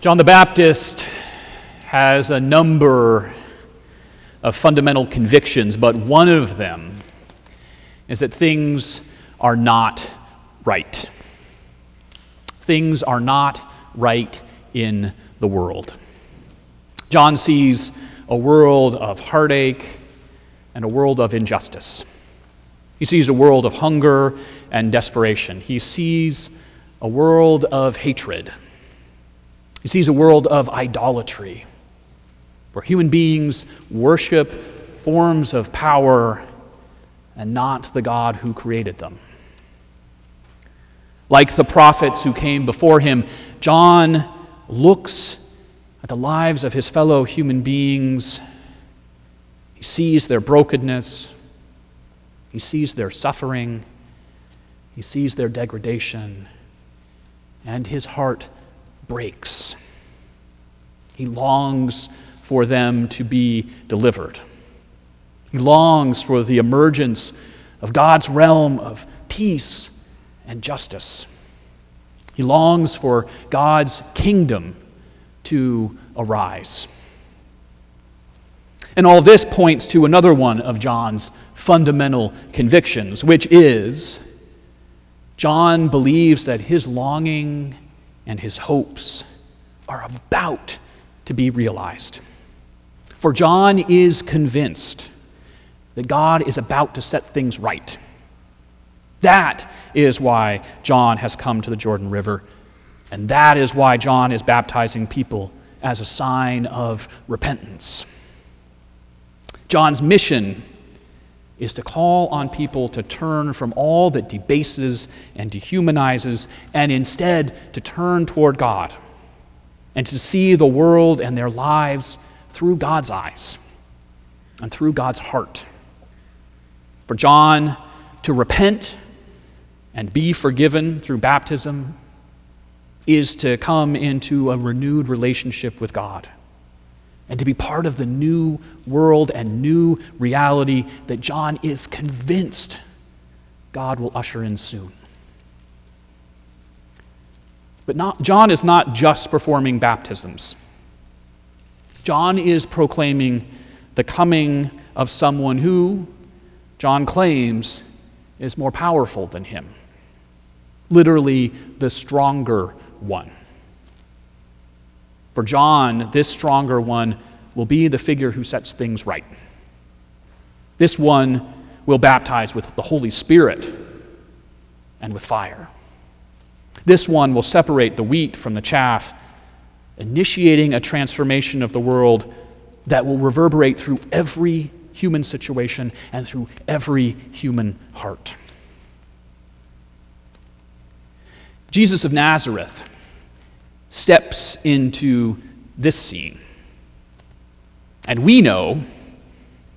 John the Baptist has a number of fundamental convictions, but one of them is that things are not right. Things are not right in the world. John sees a world of heartache and a world of injustice. He sees a world of hunger and desperation. He sees a world of hatred. He sees a world of idolatry, where human beings worship forms of power and not the God who created them. Like the prophets who came before him, John looks at the lives of his fellow human beings. He sees their brokenness, he sees their suffering, he sees their degradation, and his heart breaks. He longs for them to be delivered. He longs for the emergence of God's realm of peace and justice. He longs for God's kingdom to arise. And all this points to another one of John's fundamental convictions, which is John believes that his longing and his hopes are about to be realized. For John is convinced that God is about to set things right. That is why John has come to the Jordan River, and that is why John is baptizing people as a sign of repentance. John's mission is to call on people to turn from all that debases and dehumanizes and instead to turn toward God and to see the world and their lives through God's eyes and through God's heart. For John to repent and be forgiven through baptism is to come into a renewed relationship with God and to be part of the new world and new reality that John is convinced God will usher in soon. But not, John is not just performing baptisms. John is proclaiming the coming of someone who, John claims, is more powerful than him. Literally, the stronger one. For John, this stronger one will be the figure who sets things right. This one will baptize with the Holy Spirit and with fire. This one will separate the wheat from the chaff, initiating a transformation of the world that will reverberate through every human situation and through every human heart. Jesus of Nazareth steps into this scene. And we know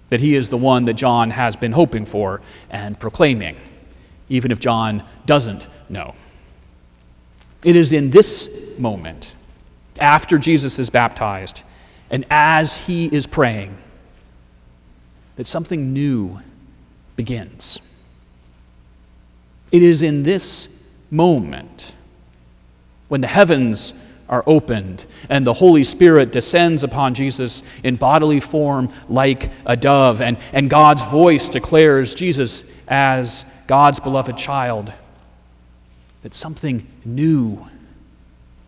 that he is the one that John has been hoping for and proclaiming, even if John doesn't know. It is in this moment, after Jesus is baptized, and as he is praying, that something new begins. It is in this moment when the heavens are opened and the Holy Spirit descends upon Jesus in bodily form like a dove, and, and God's voice declares Jesus as God's beloved child, that something new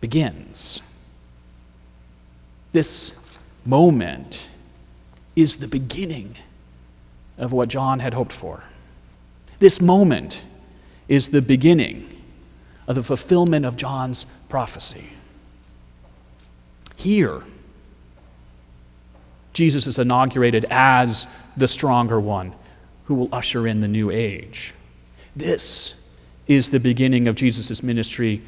begins. This moment is the beginning of what John had hoped for. This moment is the beginning of the fulfillment of John's prophecy. Here, Jesus is inaugurated as the stronger one who will usher in the new age. This is the beginning of Jesus' ministry,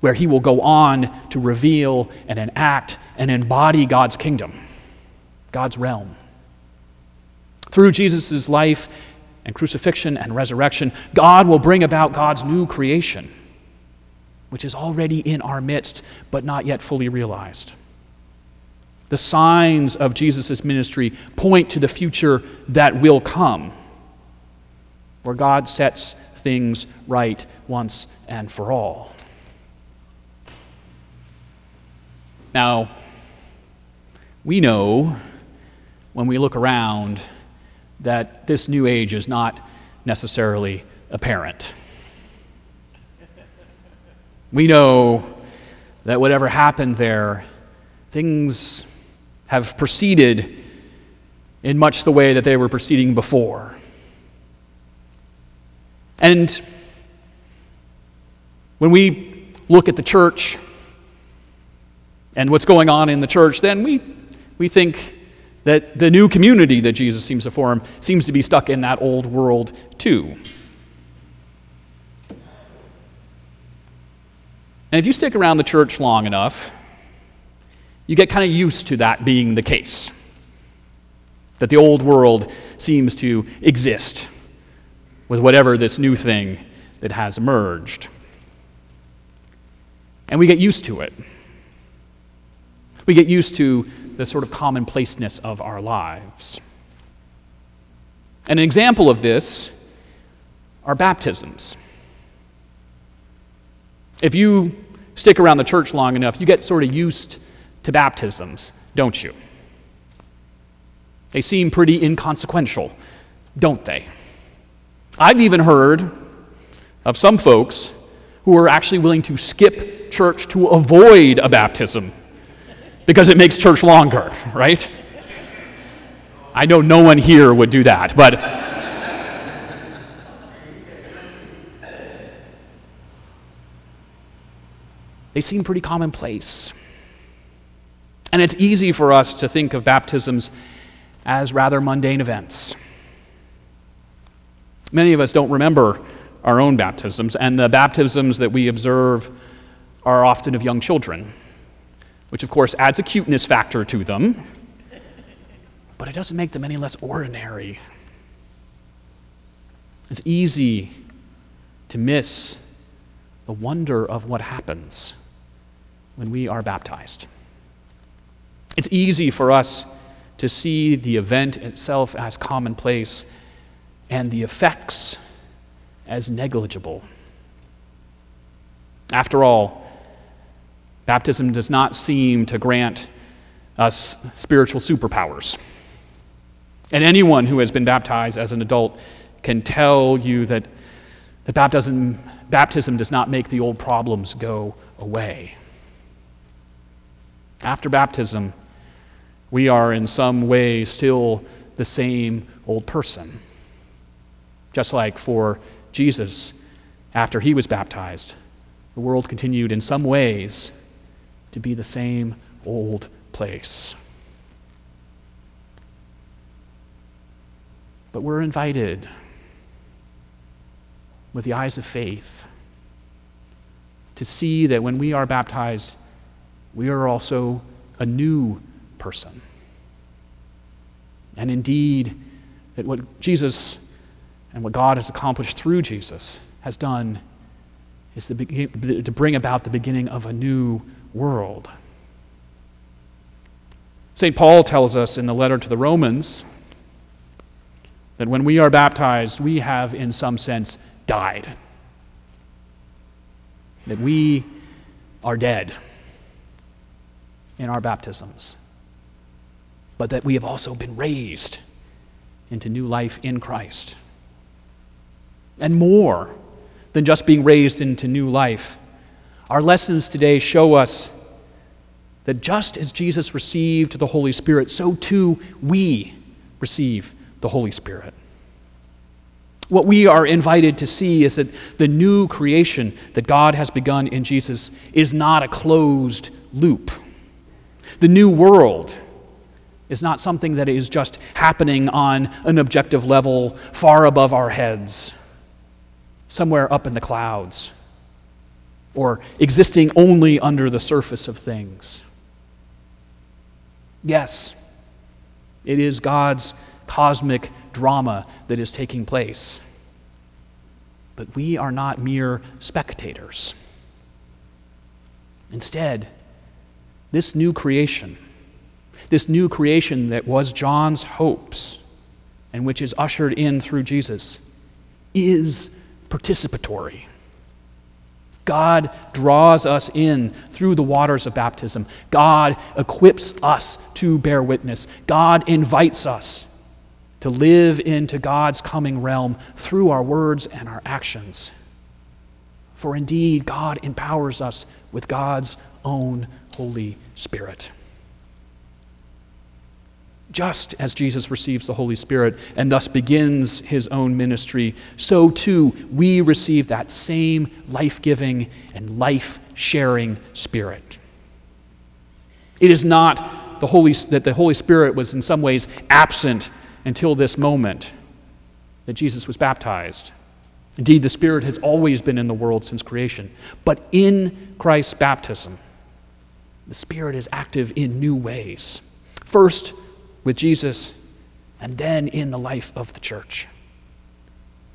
where he will go on to reveal and enact and embody God's kingdom, God's realm. Through Jesus' life and crucifixion and resurrection, God will bring about God's new creation which is already in our midst, but not yet fully realized. The signs of Jesus' ministry point to the future that will come, where God sets things right once and for all. Now, we know when we look around that this new age is not necessarily apparent. We know that whatever happened there, things have proceeded in much the way that they were proceeding before. And when we look at the church and what's going on in the church, then we, we think that the new community that Jesus seems to form seems to be stuck in that old world too. And if you stick around the church long enough, you get kind of used to that being the case. That the old world seems to exist with whatever this new thing that has emerged. And we get used to it. We get used to the sort of commonplaceness of our lives. And an example of this are baptisms. If you stick around the church long enough, you get sort of used to baptisms, don't you? They seem pretty inconsequential, don't they? I've even heard of some folks who are actually willing to skip church to avoid a baptism because it makes church longer, right? I know no one here would do that, but. They seem pretty commonplace. And it's easy for us to think of baptisms as rather mundane events. Many of us don't remember our own baptisms, and the baptisms that we observe are often of young children which of course adds a cuteness factor to them, but it doesn't make them any less ordinary. It's easy to miss the wonder of what happens when we are baptized. It's easy for us to see the event itself as commonplace and the effects as negligible. After all, Baptism does not seem to grant us spiritual superpowers. And anyone who has been baptized as an adult can tell you that the baptism, baptism does not make the old problems go away. After baptism, we are in some way still the same old person. Just like for Jesus, after he was baptized, the world continued in some ways to be the same old place. But we're invited with the eyes of faith to see that when we are baptized, we are also a new person. And indeed, that what Jesus and what God has accomplished through Jesus has done is to, to bring about the beginning of a new world. St. Paul tells us in the letter to the Romans that when we are baptized, we have, in some sense, died. That we are dead in our baptisms, but that we have also been raised into new life in Christ. And more than just being raised into new life, our lessons today show us that just as Jesus received the Holy Spirit, so too we receive the Holy Spirit. What we are invited to see is that the new creation that God has begun in Jesus is not a closed loop. The new world is not something that is just happening on an objective level far above our heads, somewhere up in the clouds or existing only under the surface of things. Yes, it is God's cosmic drama that is taking place. But we are not mere spectators. Instead, this new creation, this new creation that was John's hopes and which is ushered in through Jesus, is participatory. God draws us in through the waters of baptism. God equips us to bear witness. God invites us to live into God's coming realm through our words and our actions. For indeed, God empowers us with God's own Holy Spirit. Just as Jesus receives the Holy Spirit and thus begins his own ministry, so too we receive that same life giving and life sharing Spirit. It is not the Holy, that the Holy Spirit was in some ways absent until this moment that Jesus was baptized. Indeed, the Spirit has always been in the world since creation. But in Christ's baptism, the Spirit is active in new ways. First, with Jesus, and then in the life of the church.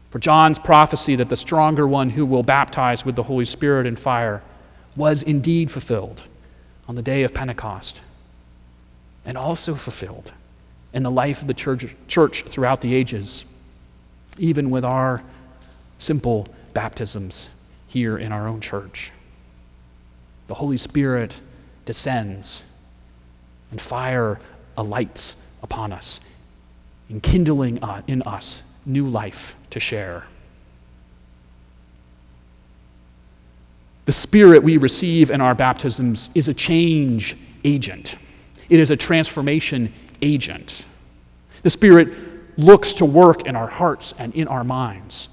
For John's prophecy that the stronger one who will baptize with the Holy Spirit and fire was indeed fulfilled on the day of Pentecost, and also fulfilled in the life of the church, church throughout the ages, even with our simple baptisms here in our own church. The Holy Spirit descends, and fire alights upon us, enkindling uh, in us new life to share. The Spirit we receive in our baptisms is a change agent, it is a transformation agent. The Spirit looks to work in our hearts and in our minds.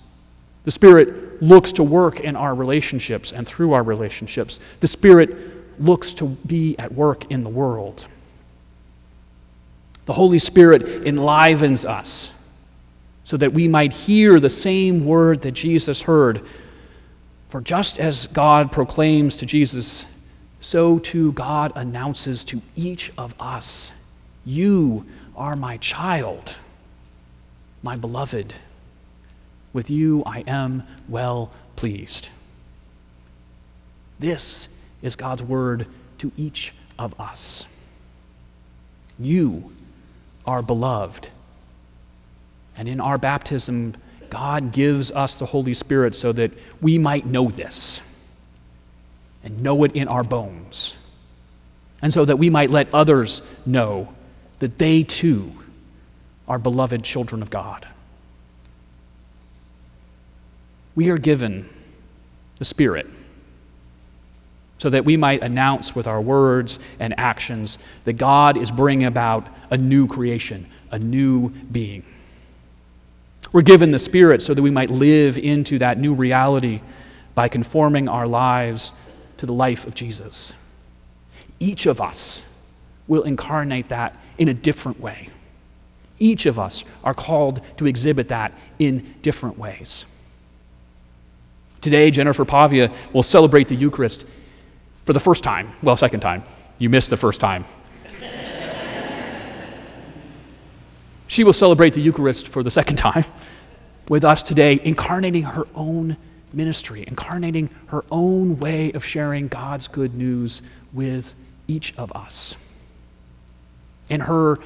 The Spirit looks to work in our relationships and through our relationships. The Spirit looks to be at work in the world. The Holy Spirit enlivens us so that we might hear the same word that Jesus heard. For just as God proclaims to Jesus, so too God announces to each of us, You are my child, my beloved. With you I am well pleased. This is God's word to each of us. You are beloved. And in our baptism, God gives us the Holy Spirit so that we might know this and know it in our bones. And so that we might let others know that they too are beloved children of God. We are given the Spirit so that we might announce with our words and actions that God is bringing about a new creation, a new being. We're given the Spirit so that we might live into that new reality by conforming our lives to the life of Jesus. Each of us will incarnate that in a different way. Each of us are called to exhibit that in different ways. Today, Jennifer Pavia will celebrate the Eucharist for the first time. Well, second time. You missed the first time. she will celebrate the Eucharist for the second time with us today, incarnating her own ministry, incarnating her own way of sharing God's good news with each of us in her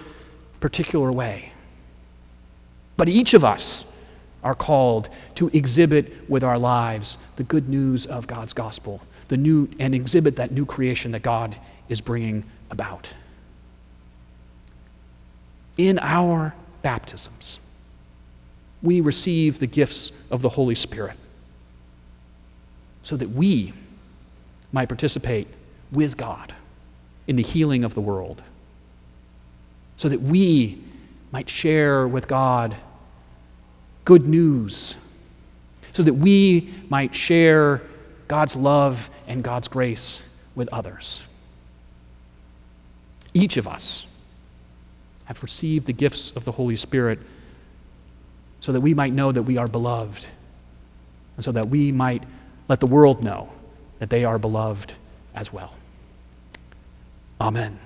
particular way. But each of us are called to exhibit with our lives the good news of God's gospel the new and exhibit that new creation that God is bringing about. In our baptisms, we receive the gifts of the Holy Spirit so that we might participate with God in the healing of the world, so that we might share with God good news, so that we might share God's love and God's grace with others. Each of us have received the gifts of the Holy Spirit so that we might know that we are beloved, and so that we might let the world know that they are beloved as well. Amen.